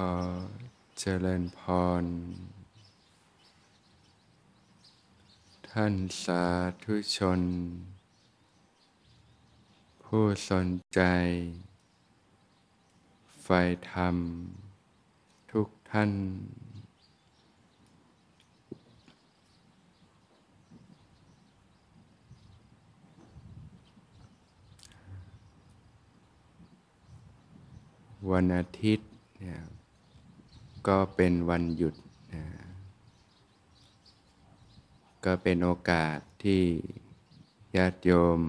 อเจริญพร ท่านสาธุชน ผู้สนใจไฟธรรม ทุกท่าน วันอาทิตย์เนี่ย ก็เป็นวันหยุดนะก็เป็นโอกาสที่ญาติโยม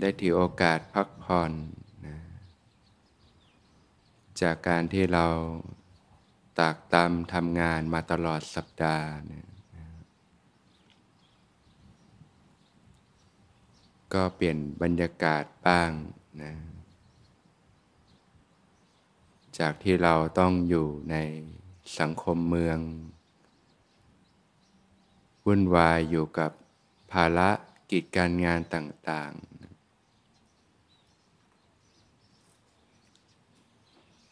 ได้ถือโอกาสพักผ่อนนะจากการที่เราตากตำทำงานมาตลอดสัปดาห์นะก็เปลี่ยนบรรยากาศบ้างนะ จากที่เราต้องอยู่ในสังคมเมือง วุ่นวายอยู่กับภาระกิจการงานต่างๆ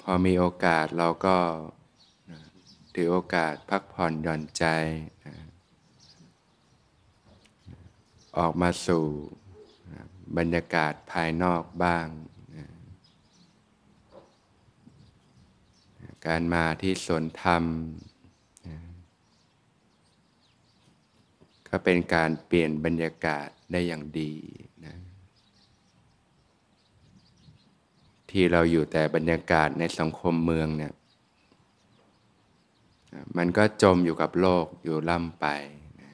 พอมีโอกาสเราก็ถือโอกาสพักผ่อนหย่อนใจ ออกมาสู่บรรยากาศภายนอกบ้าง การมาที่สวนธรรม ก็เป็นการเปลี่ยนบรรยากาศได้อย่างดีนะที่เราอยู่แต่บรรยากาศในสังคมเมืองเนี่ยมันก็จมอยู่กับโลกอยู่ล่ำไปนะ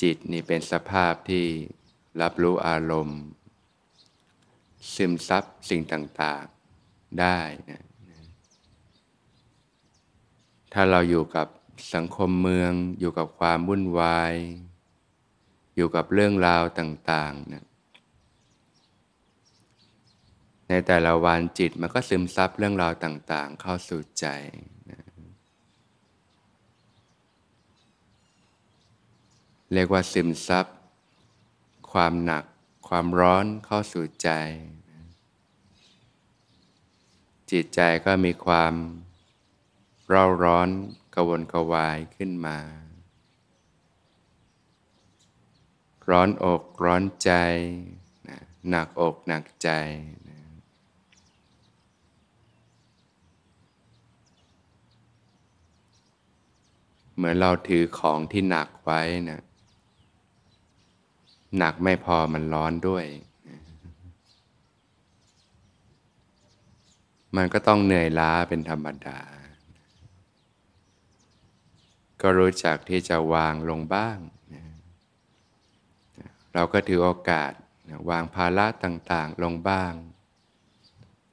จิตนี่เป็นสภาพที่รับรู้อารมณ์ ซึมซับสิ่งต่าง ได้นะถ้าเราอยู่กับสังคมเมืองอยู่กับความวุ่นวาย อยู่กับเรื่องราวต่างๆนะในแต่ละวันจิตมันก็ซึมซับเรื่องราวต่าง ๆ เข้าสู่ใจนะเรียกว่าซึมซับความหนักความร้อนเข้าสู่ใจ จิตใจก็มีความเร่าร้อนกวนกวายขึ้นมา ร้อนอกร้อนใจ หนักอกหนักใจเหมือนเราถือของที่หนักไว้นะหนักไม่พอมันร้อนด้วย มันก็ต้องเหนื่อยล้าเป็นธรรมดา ก็รู้จักที่จะวางลงบ้าง เราก็ถือโอกาสวางภาระต่างๆลงบ้าง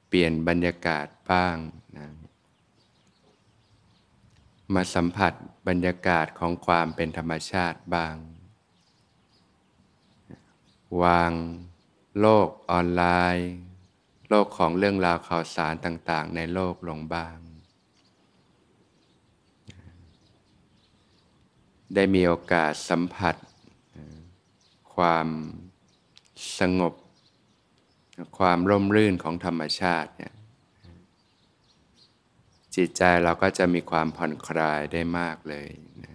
เปลี่ยนบรรยากาศบ้างนะมาสัมผัสบรรยากาศของความเป็นธรรมชาติบ้าง วางโลกออนไลน์ โลกของเรื่องราวข่าวสารต่าง ๆ ในโลกลงบ้าง ได้มีโอกาสสัมผัส ความสงบ ความร่มรื่นของธรรมชาติเนี่ยจิตใจเราก็จะมีความผ่อนคลายได้มากเลยนะ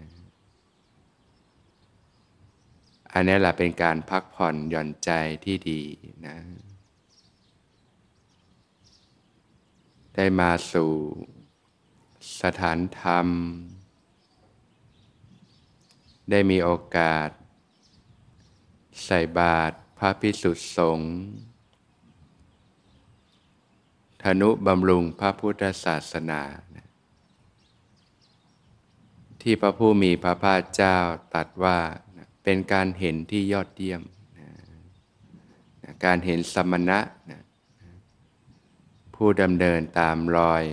อันนี้แหละเป็นการพักผ่อนหย่อนใจที่ดีนะ ได้มาสู่สถานธรรม ได้มีโอกาส ใส่บาตรพระพิสุทธิสงฆ์ธนุบำรุงพระพุทธศาสนา ที่พระผู้มีพระภาคเจ้าตัดว่าเป็นการเห็นที่ยอดเยี่ยม การเห็นสมณะนะ ผู้ดำเนินตามรอย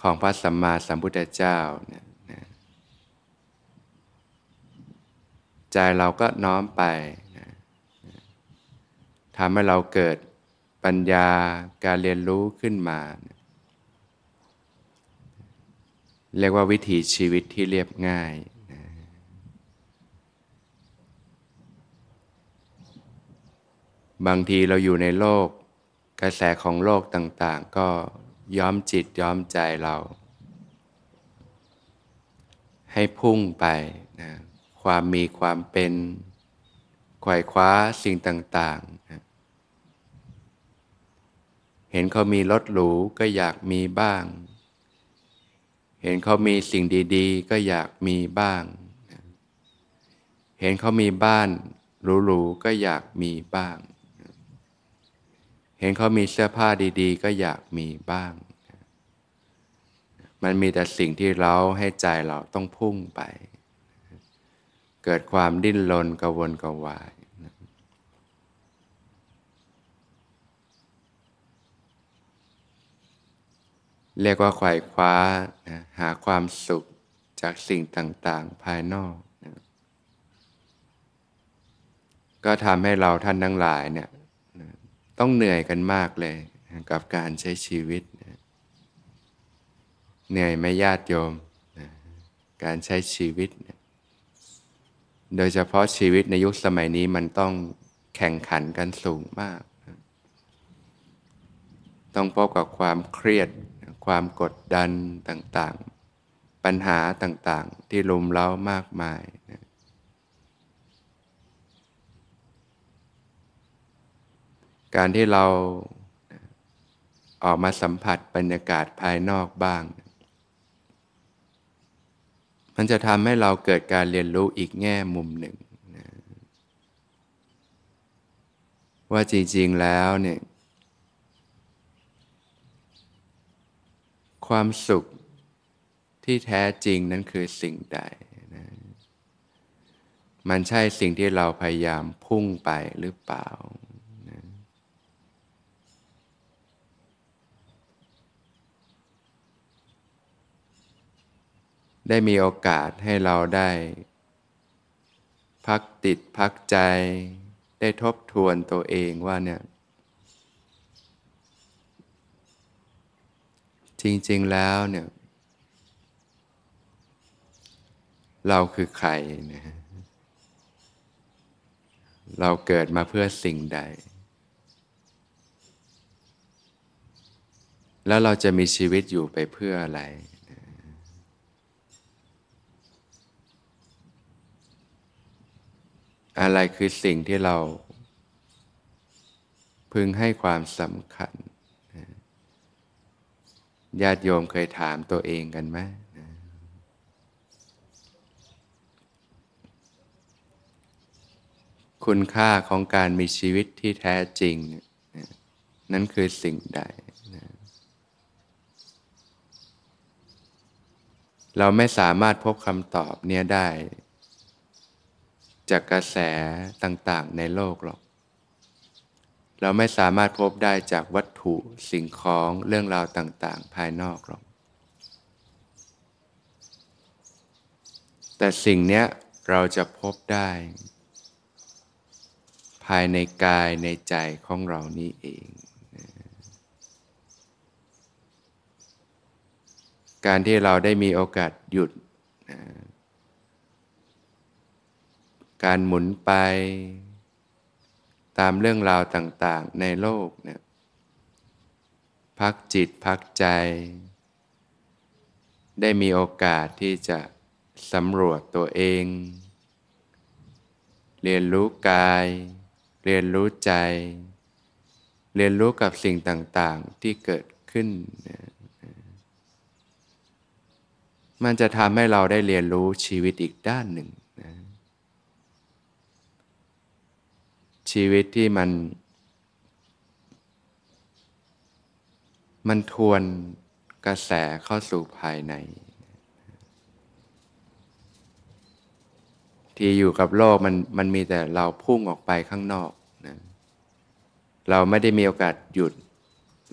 ของพระสัมมาสัมพุทธเจ้าใจเราก็น้อมไปทำให้เราเกิดปัญญาการเรียนรู้ขึ้นมาเรียกว่าวิถีชีวิตที่เรียบง่าย บางทีเราอยู่ในโลก กระแสของโลกต่างๆ ก็ย้อมจิตย้อมใจเรา ให้พุ่งไปนะความมีความเป็นไขว่คว้าสิ่งต่างๆนะเห็นเขามีรถหรูก็อยากมีบ้าง เห็นเขามีสิ่งดีๆ ก็อยากมีบ้าง เห็นเขามีบ้านหรูๆก็อยากมีบ้าง เห็นเขามีเสื้อผ้าดีๆ ก็อยากมีบ้าง มันมีแต่สิ่งที่เราให้ใจเราต้องพุ่งไป เกิดความดิ้นรนกระวนกระวายเรียกว่าไขว่คว้านะหาความสุขจากสิ่งต่างๆ ภายนอกนะก็ทำให้เราท่านทั้งหลายเนี่ย ต้องเหนื่อยกันมากเลยกับการใช้ชีวิต เหนื่อยไม่ญาติโยม การใช้ชีวิต โดยเฉพาะชีวิตในยุคสมัยนี้มันต้องแข่งขันกันสูงมาก ต้องพบกับความเครียด ความกดดันต่างๆ ปัญหาต่างๆ ที่ลุมเล้ามากมายนะ การที่เราออกมาสัมผัสบรรยากาศภายนอกบ้าง มันจะทำให้เราเกิดการเรียนรู้อีกแง่มุมหนึ่งนะว่าจริง ๆ แล้วเนี่ยความสุขที่แท้จริงนั้นคือสิ่งใดนะมันใช่สิ่งที่เราพยายามพุ่งไปหรือเปล่า ได้มีโอกาสให้เราได้ พักติดพักใจ ได้ทบทวนตัวเองว่าเนี่ย จริง ๆ แล้วเนี่ย เราคือใครนะเราเกิดมาเพื่อสิ่งใด แล้วเราจะมีชีวิตอยู่ไปเพื่ออะไร อะไรคือสิ่งที่เรา พึงให้ความสำคัญญาติโยมเคยถามตัวเองกันไหมคุณค่าของการมีชีวิตที่แท้จริง นั้นคือสิ่งใด เราไม่สามารถพบคำตอบเนี้ยได้ จากกระแสต่างๆ ในโลกหรอก เราไม่สามารถพบได้จากวัตถุสิ่งของเรื่องราวต่างๆ ภายนอกหรอก แต่สิ่งนี้เราจะพบได้ ภายในกายในใจของเรานี้เองการที่เราได้มีโอกาสหยุด การหมุนไป ตามเรื่องราวต่างๆในโลกเนี่ยพักจิตพักใจ ได้มีโอกาสที่จะสำรวจตัวเอง เรียนรู้กาย เรียนรู้ใจ เรียนรู้กับสิ่งต่างๆที่เกิดขึ้น มันจะทำให้เราได้เรียนรู้ชีวิตอีกด้านหนึ่ง ชีวิตที่มัน มันทวนกระแสเข้าสู่ภายใน ที่อยู่กับโลกมันมันมีแต่เราพุ่งออกไปข้างนอกนะเราไม่ได้มีโอกาสหยุด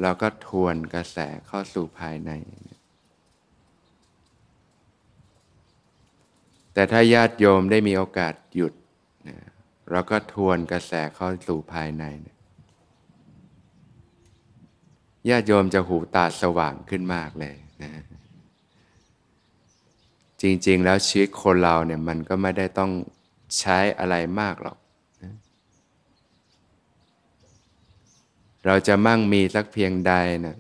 เราก็ทวนกระแสเข้าสู่ภายในแต่ถ้าญาติโยมได้มีโอกาสหยุด เราก็ทวนกระแสเข้าสู่ภายในญาติโยมจะหูตาสว่างขึ้นมากเลยนะจริง ๆ แล้วชีวิตคนเราเนี่ยมันก็ไม่ได้ต้องใช้อะไรมากหรอกนะเราจะมั่งมีสักเพียงใดนะ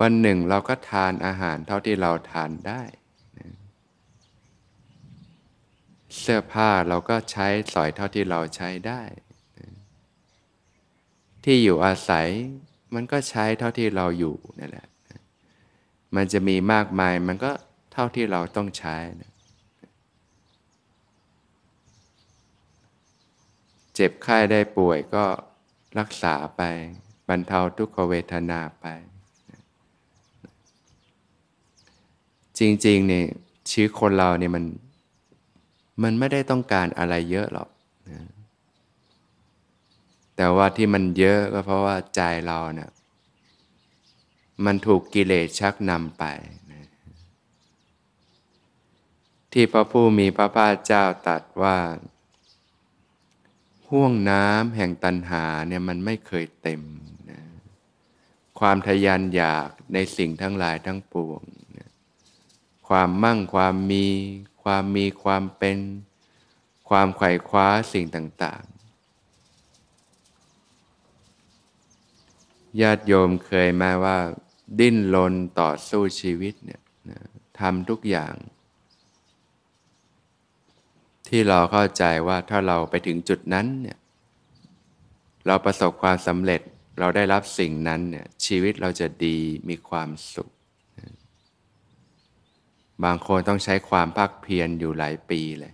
วันหนึ่งเราก็ทานอาหารเท่าที่เราทานได้นะ เสื้อผ้าเราก็ใช้สอยเท่าที่เราใช้ได้ ที่อยู่อาศัยมันก็ใช้เท่าที่เราอยู่นั่นแหละนะมันจะมีมากมายมันก็เท่าที่เราต้องใช้นะเจ็บไข้ได้ป่วยก็รักษาไป บรรเทาทุกขเวทนาไป จริงๆเนี่ยชีวิตคนเราเนี่ยมัน มันไม่ได้ต้องการอะไรเยอะหรอกนะแต่ว่าที่มันเยอะก็เพราะว่าใจเราเนี่ยมันถูกกิเลสชักนำไปนะที่พระผู้มีพระภาคเจ้าตรัสว่าห่วงน้ำแห่งตันหาเนี่ยมันไม่เคยเต็มนะความทยานอยากในสิ่งทั้งหลายทั้งปวงความมั่งความมี ความมีความเป็น ความไขว่คว้าสิ่งต่างๆ ญาติโยมเคยมาว่า ดิ้นรนต่อสู้ชีวิตเนี่ยทำทุกอย่าง ที่เราเข้าใจว่าถ้าเราไปถึงจุดนั้นเนี่ยเราประสบความสำเร็จเราได้รับสิ่งนั้นเนี่ยชีวิตเราจะดีมีความสุข บางคนต้องใช้ความภาคเพียรอยู่หลายปีเลย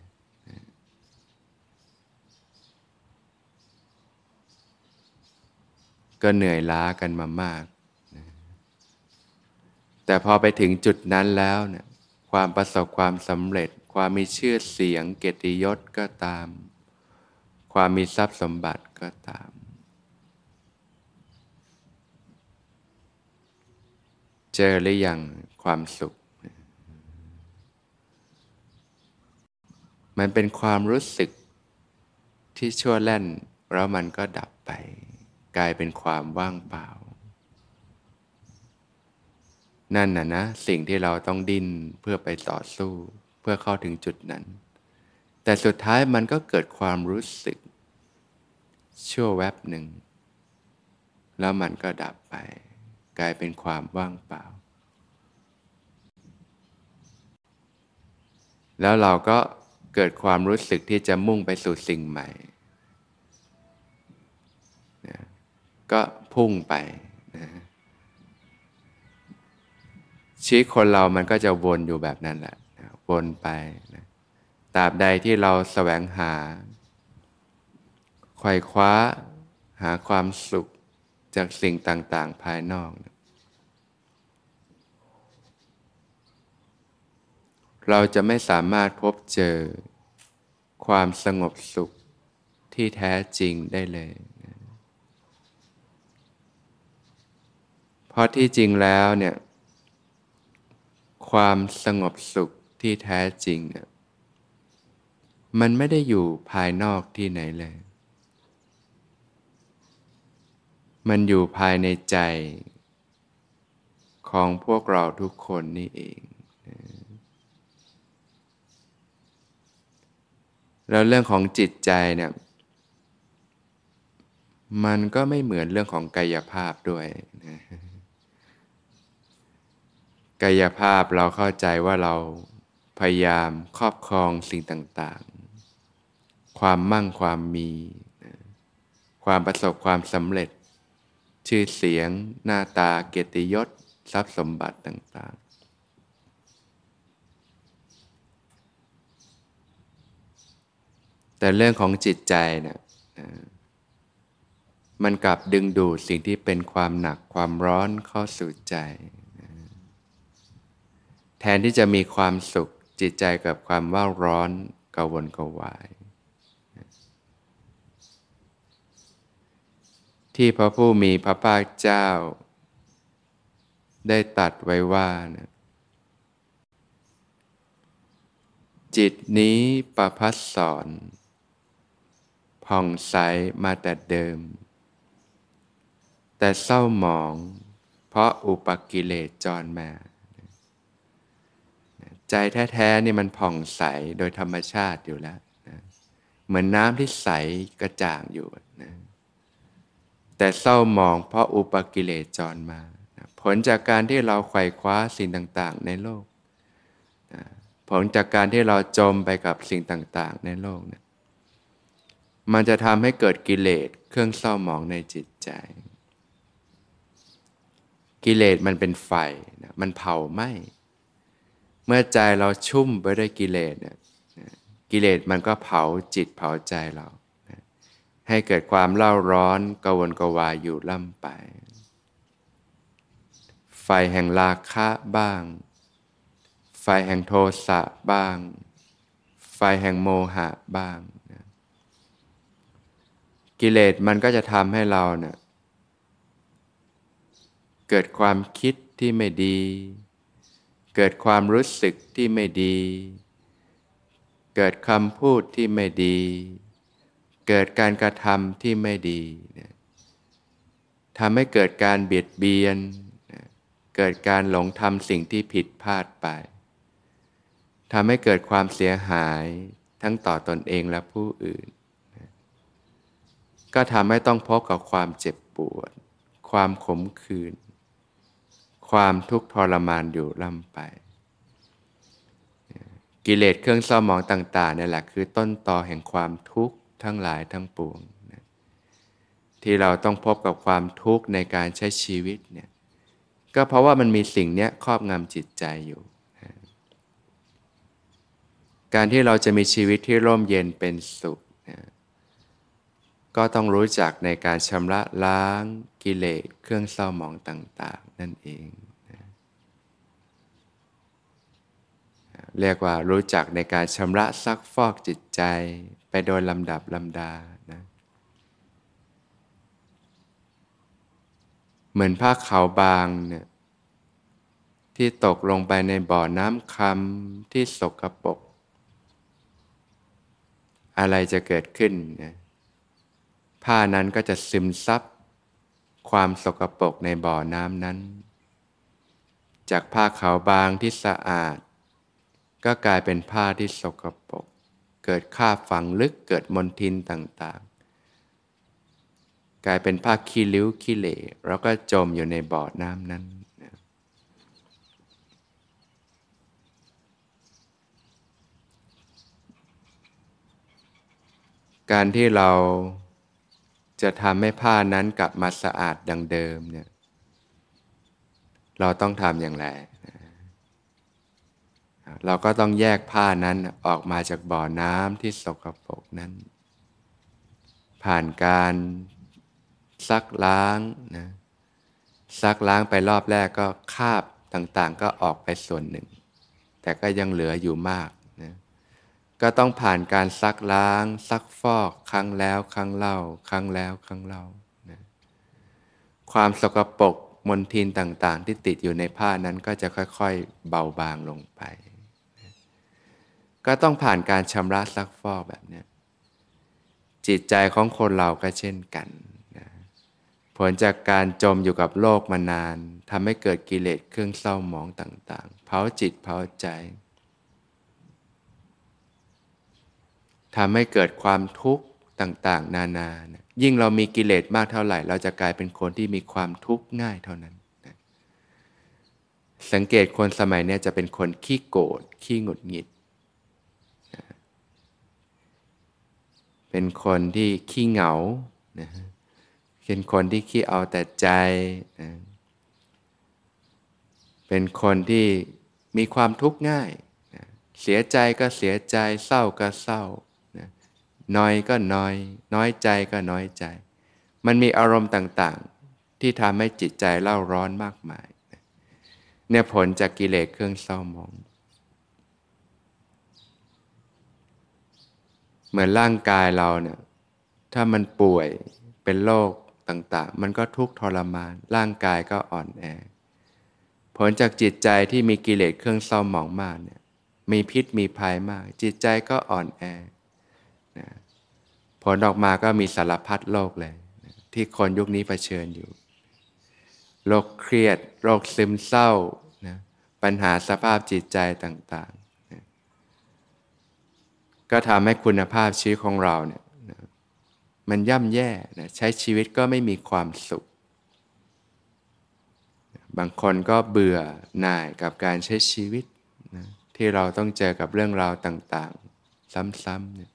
ก็เหนื่อยล้ากันมามาก แต่พอไปถึงจุดนั้นแล้วเนี่ยความประสบความสำเร็จ ความมีชื่อเสียง เกียรติยศก็ตาม ความมีทรัพย์สมบัติก็ตาม เจอหรือยังความสุข มันเป็นความรู้สึกที่ชั่วแล่น แล้วมันก็ดับไป กลายเป็นความว่างเปล่า นั่นน่ะนะ สิ่งที่เราต้องดิ้นเพื่อไปต่อสู้ เพื่อเข้าถึงจุดนั้น แต่สุดท้ายมันก็เกิดความรู้สึก ชั่วแวบหนึ่ง แล้วมันก็ดับไป กลายเป็นความว่างเปล่า แล้วเราก็ เกิดความรู้สึกที่จะมุ่งไปสู่สิ่งใหม่นะก็พุ่งไปนะชีวิตคนเรามันก็จะวนอยู่แบบนั้นแหละนะวนไปนะตราบใดที่เราแสวงหาไขว่คว้าหาความสุขจากสิ่งต่าง ๆ ภายนอกนะ เราจะไม่สามารถพบเจอ ความสงบสุขที่แท้จริงได้เลย เพราะที่จริงแล้วเนี่ย ความสงบสุขที่แท้จริงเนี่ยมันไม่ได้อยู่ภายนอกที่ไหนเลย มันอยู่ภายในใจ ของพวกเราทุกคนนี่เอง แล้วเรื่องของจิตใจเนี่ยมันก็ไม่เหมือนเรื่องของกายภาพด้วยนะกายภาพเราเข้าใจว่าเราพยายามครอบครองสิ่งต่างๆ ความมั่งความมีความประสบความสำเร็จ ชื่อเสียง หน้าตาเกียรติยศ ทรัพย์สมบัติต่าง แต่เรื่องของจิตใจเนี่ยมันกลับดึงดูดสิ่งที่เป็นความหนักความร้อนเข้าสู่ใจ แทนที่จะมีความสุขจิตใจกับความว่าร้อนกวนกวาย ที่พระผู้มีพระภาคเจ้า ได้ตัดไว้ว่านะจิตนี้ประพัสสอน ผ่องใสมาแต่เดิม แต่เศร้าหมอง เพราะอุปกิเลสจรมา ใจแท้ๆนี่มันผ่องใสโดยธรรมชาติอยู่แล้วนะเหมือนน้ำที่ใสกระจ่างอยู่นะแต่เศร้าหมองเพราะอุปกิเลสจรมานะผลจากการที่เราไขว่คว้าสิ่งต่างๆ ในโลกนะผลจากการที่เราจมไปกับสิ่งต่าง ๆ ในโลกนะ มันจะทำให้เกิดกิเลสเครื่องเศร้าหมองในจิตใจ กิเลสมันเป็นไฟนะมันเผาไหม้เมื่อใจเราชุ่มไปด้วยกิเลสเนี่ยกิเลสมันก็เผาจิตเผาใจเราให้เกิดความเล่าร้อนกวนกวายอยู่ล่ำไป ไฟแห่งราคะบ้าง ไฟแห่งโทสะบ้าง ไฟแห่งโมหะบ้าง กิเลสมันก็จะทำให้เราเนะี่ยเกิดความคิดที่ไม่ดี เกิดความรู้สึกที่ไม่ดี เกิดคำพูดที่ไม่ดี เกิดการกระทำที่ไม่ดีทำให้เกิดการเบียดเบียนเกิดการหลงทำสิ่งที่ผิดพลาดไปทำให้เกิดความเสียหายทั้งต่อตอนเองและผู้อื่น ก็ทำให้ต้องพบกับความเจ็บปวด ความขมขื่นความทุกข์ทรมานอยู่ล่ำไป กิเลสเครื่องเศร้าหมองต่างๆนี่แหละคือต้นตอแห่งความทุกข์ทั้งหลายทั้งปวงนะที่เราต้องพบกับความทุกข์ในการใช้ชีวิตเนี่ยก็เพราะว่ามันมีสิ่งนี้ครอบงำจิตใจอยู่นะการที่เราจะมีชีวิตที่ร่มเย็นเป็นสุข ก็ต้องรู้จักในการชำระล้างกิเลสเครื่องเศร้าหมองต่าง ๆ นั่นเองเรียกว่ารู้จักในการชำระซักฟอกจิตใจไปโดยลำดับลำดานะเหมือนผ้าขาวบางเนี่ยที่ตกลงไปในบ่อน้ำคำที่สกรปรกอะไรจะเกิดขึ้นนะ ผ้านั้นก็จะซึมซับความสกรปรกในบ่อน้ำนั้น จากผ้าขาวบางที่สะอาด ก็กลายเป็นผ้าที่สกรปรกเกิดค่าฝังลึกเกิดมนทินต่างๆ กลายเป็นภาขี้ริ้วขี้เหล่แล้วก็จมอยู่ในบ่อน้ำนั้นการที่เรา จะทำให้ผ้านั้นกลับมาสะอาดดังเดิมเนี่ยเราต้องทำอย่างไร เราก็ต้องแยกผ้านั้นออกมาจากบ่อน้ำที่สกปรกนั้น ผ่านการซักล้างนะซักล้างไปรอบแรกก็คาบต่างๆ ก็ออกไปส่วนหนึ่ง แต่ก็ยังเหลืออยู่มาก ก็ต้องผ่านการซักล้าง ซักฟอกครั้งแล้วครั้งเล่า ครั้งแล้วครั้งเล่านะความสกปรกมลทินต่างๆ ที่ติดอยู่ในผ้านั้นก็จะค่อยๆ เบาบางลงไป ก็ต้องผ่านการชำระซักฟอกแบบนี้จิตใจของคนเราก็เช่นกันนะผลจากการจมอยู่กับโลกมานานทำให้เกิดกิเลสเครื่องเศร้าหมองต่างๆ เผาจิตเผาใจ ทำให้เกิดความทุกข์ต่างๆ นานานะยิ่งเรามีกิเลสมากเท่าไหร่ เราจะกลายเป็นคนที่มีความทุกข์ง่ายเท่านั้นนะสังเกตคนสมัยนี้จะเป็นคนขี้โกรธขี้หงุดหงิดเป็นคนที่ขี้เหงานะเป็นคนที่ขี้เอาแต่ใจนะเป็นคนที่มีความทุกข์ง่ายนะเสียใจก็เสียใจเศร้าก็เศร้า น้อยก็น้อย น้อยใจก็น้อยใจ มันมีอารมณ์ต่างๆ ที่ทำให้จิตใจเล่าร้อนมากมายเนี่ยผลจากกิเลสเครื่องเศร้ามอง เหมือนร่างกายเราเนี่ยถ้ามันป่วยเป็นโรคต่างๆ มันก็ทุกข์ทรมาน ร่างกายก็อ่อนแอ ผลจากจิตใจที่มีกิเลสเครื่องเศร้าหมองมากเนี่ยมีพิษมีภัยมาก จิตใจก็อ่อนแอ ผลออกมาก็มีสารพัดโรคเลย ที่คนยุคนี้เผชิญอยู่โรคเครียดโรคซึมเศร้านะปัญหาสภาพจิตใจต่างๆก็ทำให้คุณภาพชีวิตของเราเนี่ยมันย่ำแย่นะใช้ชีวิตก็ไม่มีความสุข บางคนก็เบื่อหน่ายกับการใช้ชีวิตนะที่เราต้องเจอกับเรื่องราวต่างๆ ซ้ำๆเนี่ย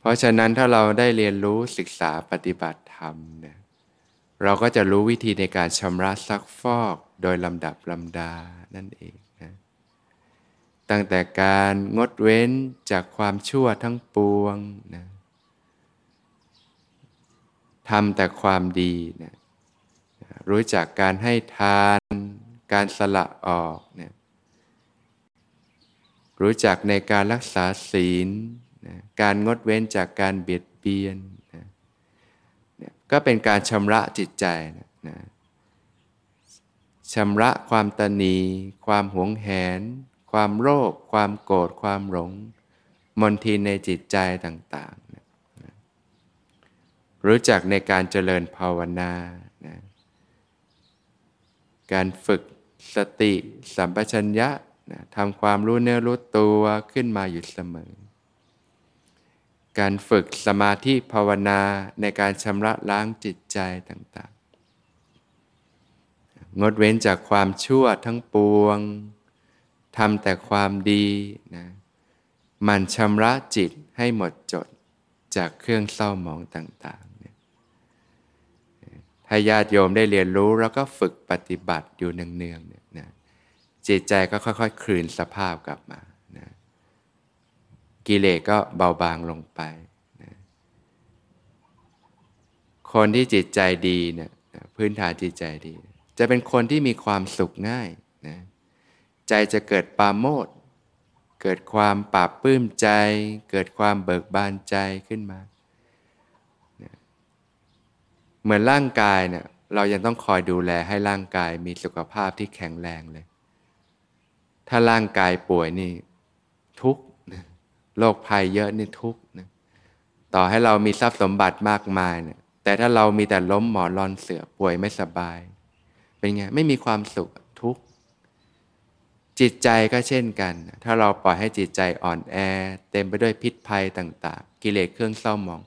เพราะฉะนั้นถ้าเราได้เรียนรู้ศึกษาปฏิบัติธรรมเนี่ยเราก็จะรู้วิธีในการชำระซักฟอกโดยลำดับลำดานั่นเองนะตั้งแต่การงดเว้นจากความชั่วทั้งปวงนะทำแต่ความดีนะรู้จักการให้ทาน การสละออกนี่ยรู้จักในการรักษาศีล นะการงดเว้นจากการเบียดเบียนนะก็เป็นการชำระจิตใจนะนะชำระความตนีความหวงแหน ความโลภความโกรธความหลงมนทินในจิตใจต่างๆนะนะรู้จักในการเจริญภาวนานะการฝึกสติสัมปชัญญะนะทำความรู้เนื้อรู้ตัวขึ้นมาอยู่เสมอ การฝึกสมาธิภาวนาในการชำระล้างจิตใจต่างๆ งดเว้นจากความชั่วทั้งปวงทำแต่ความดีนะมันชำระจิตให้หมดจดจากเครื่องเศร้าหมองต่างๆเนี่ยถ้าญาติโยมได้เรียนรู้แล้วก็ฝึกปฏิบัติอยู่เนืองๆเนี่ยนะจิตใจก็ค่อยๆ คืนสภาพกลับมา กิเลสก็เบาบางลงไปนะคนที่จิตใจดีเนี่ยพื้นฐานจิตใจดี จะเป็นคนที่มีความสุขง่ายนะใจจะเกิดปาโมดเกิดความปราบปื้มใจ เกิดความเบิกบานใจขึ้นมานะเหมือนร่างกายเนี่ยเรายังต้องคอยดูแลให้ร่างกายมีสุขภาพที่แข็งแรงเลย ถ้าร่างกายป่วยนี่ทุก โรคภัยเยอะนี่ทุกข์นะต่อให้เรามีทรัพย์สมบัติมากมายเนี่ยแต่ถ้าเรามีแต่ล้มหมอนรอนเสือป่วยไม่สบาย เป็นไงไม่มีความสุขทุกข์จิตใจก็เช่นกัน ถ้าเราปล่อยให้จิตใจอ่อนแอ เต็มไปด้วยพิษภัยต่าง ๆ กิเลสเครื่องเศร้าหมอง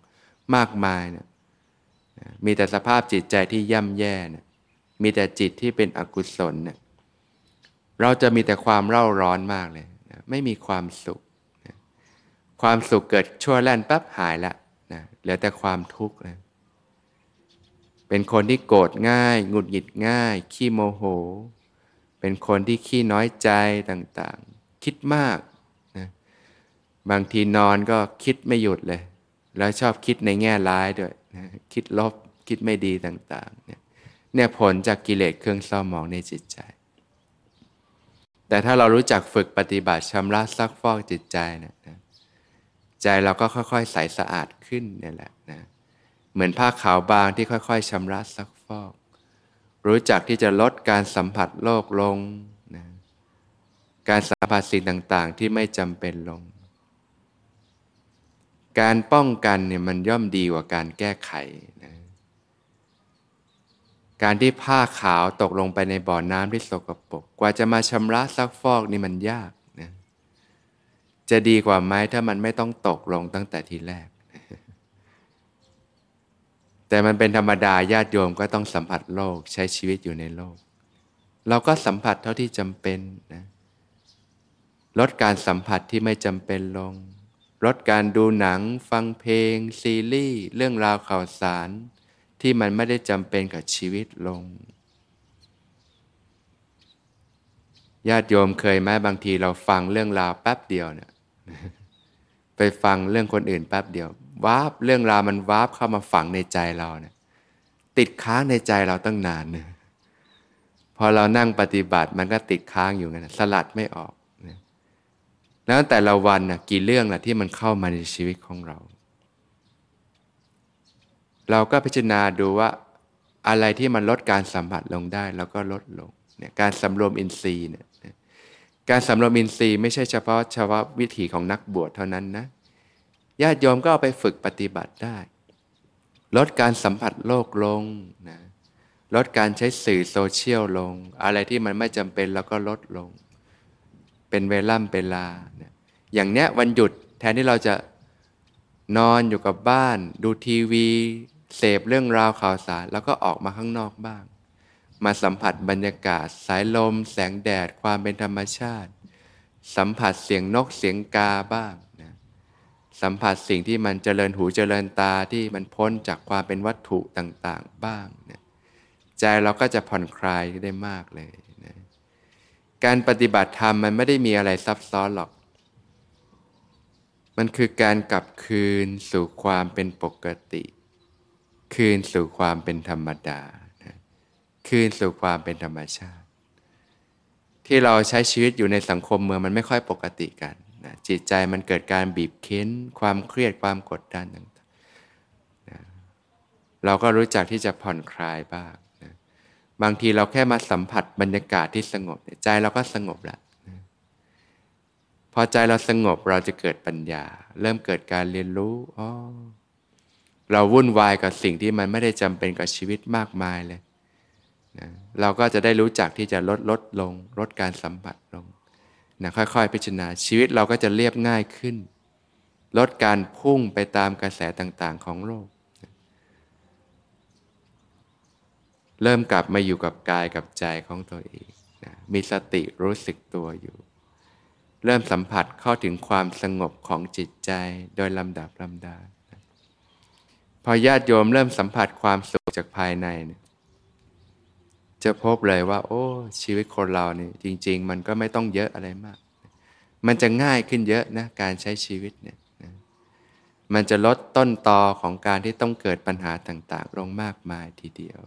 มากมายเนี่ยมีแต่สภาพจิตใจที่ย่ำแย่เนี่ยมีแต่จิตที่เป็นอกุศลเนี่ยเราจะมีแต่ความเร่าร้อนมากเลยไม่มีความสุข ความสุขเกิดชั่วแล่นปั๊บหายละนะเหลือแต่ความทุกข์นะเป็นคนที่โกรธง่ายหงุดหงิดง่าย ขี้โมโห เป็นคนที่ขี้น้อยใจต่างๆ คิดมากนะบางทีนอนก็คิดไม่หยุดเลย แล้วชอบคิดในแง่ร้ายด้วยนะคิดลบคิดไม่ดีต่างๆเนี่ยเนี่ยผลจากกิเลสเครื่องเศร้าหมองในจิตใจ แต่ถ้าเรารู้จักฝึกปฏิบัติชำระซักฟอกจิตใจนะ ใจเราก็ค่อยๆใสสะอาดขึ้นนี่แหละนะเหมือนผ้าขาวบางที่ค่อยๆชำระซักฟอก รู้จักที่จะลดการสัมผัสโลกลงนะการสัมผัสสิ่งต่างๆ ที่ไม่จำเป็นลง การป้องกันเนี่ยมันย่อมดีกว่าการแก้ไขนะการที่ผ้าขาวตกลงไปในบ่อน้ำที่สกปรกกว่าจะมาชำระซักฟอกนี่มันยาก จะดีกว่าไหมถ้ามันไม่ต้องตกลงตั้งแต่ทีแรก แต่มันเป็นธรรมดาญาติโยมก็ต้องสัมผัสโลกใช้ชีวิตอยู่ในโลก เราก็สัมผัสเท่าที่จำเป็นนะลดการสัมผัสที่ไม่จำเป็นลง ลดการดูหนัง ฟังเพลง ซีรีส์เรื่องราวข่าวสาร ที่มันไม่ได้จำเป็นกับชีวิตลงญาติโยมเคยไหมบางทีเราฟังเรื่องราวแป๊บเดียวเนี่ย ไปฟังเรื่องคนอื่นแป๊บเดียววาบเรื่องราวมันวาบเข้ามาฝังในใจเราเนี่ยติดค้างในใจเราตั้งนานเนี่ยพอเรานั่งปฏิบัติมันก็ติดค้างอยู่งั้นสลัดไม่ออกนะแล้วแต่ละวันนะกี่เรื่องล่ะที่มันเข้ามาในชีวิตของเรา เราก็พิจารณาดูว่าอะไรที่มันลดการสัมผัสลงได้เราก็ลดลงเนี่ยการสำรวมอินทรีย์เนี่ย การสำรวมอินทรีย์ไม่ใช่เฉพาะเฉพาะวิถีของนักบวชเท่านั้นนะญาติโยมก็เอาไปฝึกปฏิบัติได้ ลดการสัมผัสโลกลงนะลดการใช้สื่อโซเชียลลง อะไรที่มันไม่จำเป็นแล้วก็ลดลง เป็นเวล่ำเวลานะอย่างเนี้ยวันหยุดแทนที่เราจะนอนอยู่กับบ้าน ดูทีวี เสพเรื่องราวข่าวสาร แล้วก็ออกมาข้างนอกบ้าง มาสัมผัสบรรยากาศ สายลม แสงแดด ความเป็นธรรมชาติ สัมผัสเสียงนกเสียงกาบ้างนะสัมผัสสิ่งที่มันเจริญหูเจริญตาที่มันพ้นจากความเป็นวัตถุต่างๆบ้างนะใจเราก็จะผ่อนคลายได้มากเลยนะการปฏิบัติธรรมมันไม่ได้มีอะไรซับซ้อนหรอก มันคือการกลับคืนสู่ความเป็นปกติ คืนสู่ความเป็นธรรมดา คืนสู่ความเป็นธรรมชาติ ที่เราใช้ชีวิตอยู่ในสังคมเมืองมันไม่ค่อยปกติกันนะจิตใจมันเกิดการบีบเค้น ความเครียดความกดดันต่างๆนะเราก็รู้จักที่จะผ่อนคลายบ้างนะบางทีเราแค่มาสัมผัสบรรยากาศที่สงบใจเราก็สงบแล้วนะพอใจเราสงบเราจะเกิดปัญญา เริ่มเกิดการเรียนรู้อ๋อเราวุ่นวายกับสิ่งที่มันไม่ได้จำเป็นกับชีวิตมากมายเลย นะเราก็จะได้รู้จักที่จะลดลดลง ลดการสัมผัสลงนะค่อยๆ พิจารณาชีวิตเราก็จะเรียบง่ายขึ้น ลดการพุ่งไปตามกระแสต่างๆของโลกเริ่มกลับมาอยู่กับกายกับใจของตัวเองนะมีสติรู้สึกตัวอยู่ เริ่มสัมผัสเข้าถึงความสงบของจิตใจโดยลำดับลำดานะพอญาติโยมเริ่มสัมผัสความสุขจากภายในเนี่ย จะพบเลยว่า โอ้ ชีวิตคนเรานี่จริง ๆ มันก็ไม่ต้องเยอะอะไรมาก มันจะง่ายขึ้นเยอะนะการใช้ชีวิตเนี่ยมันจะลดต้นตอของการที่ต้องเกิดปัญหาต่าง ๆ ลงมากมายทีเดียว